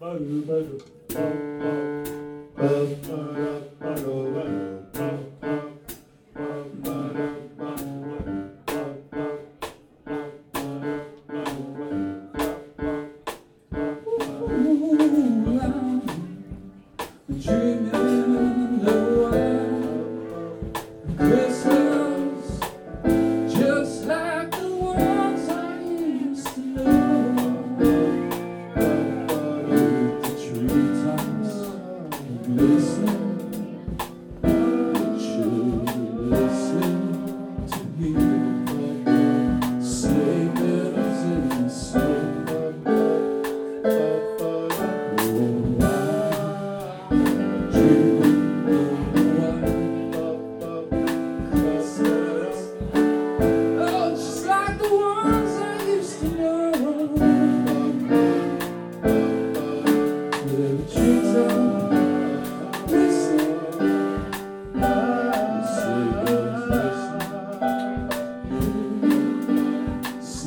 Barulho, barulho.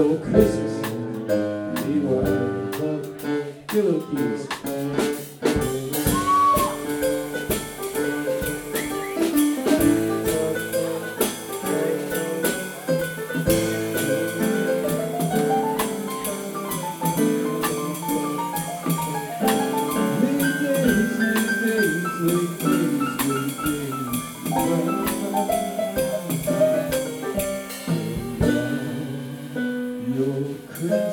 Joe Christmas. Be wild, Philip Hughes. Sweet.